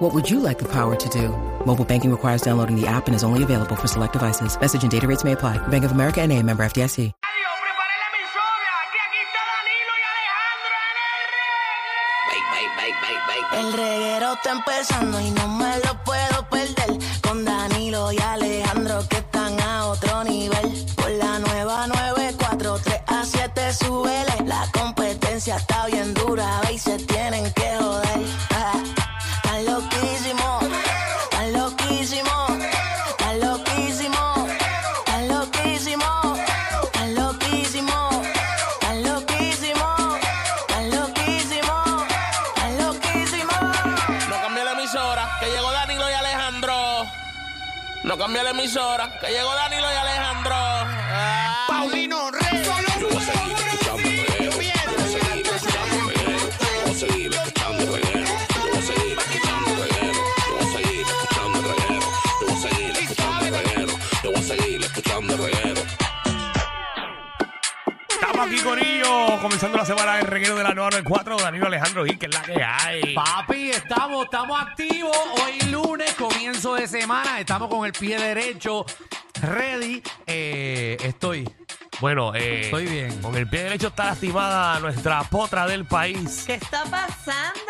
What would you like the power to do? Mobile banking requires downloading the app and is only available for select devices. Message and data rates may apply. Bank of America and a member FDIC. El reguero está empezando y no me lo puedo perder. Con Danilo y Alejandro que están a otro nivel. Por la nueva 94, 3 a 7 súbele. La competencia está bien dura, y se tienen que joder. Ah. No cambie la emisora, que llegó Danilo y Alejandro. Ah. Paulino Rey. Yo voy a seguir escuchando el reguero. Yo voy a seguir escuchando reguero. Yo voy a seguir escuchando el reguero. Yo voy a seguir escuchando reguero. Yo voy a seguir escuchando reguero. Yo voy a seguir escuchando reguero. Yo voy a seguir escuchando reguero. Estamos aquí, Corillo, comenzando la semana del reguero de la 994, Danilo Alejandro Gil, que es la que hay. Papi, estamos, estamos activos. Hoy lunes, comienzo de semana. Estamos con el pie derecho. Ready. Eh, estoy. Bueno, eh, Estoy bien. Con el pie derecho está lastimada nuestra potra del país. ¿Qué está pasando?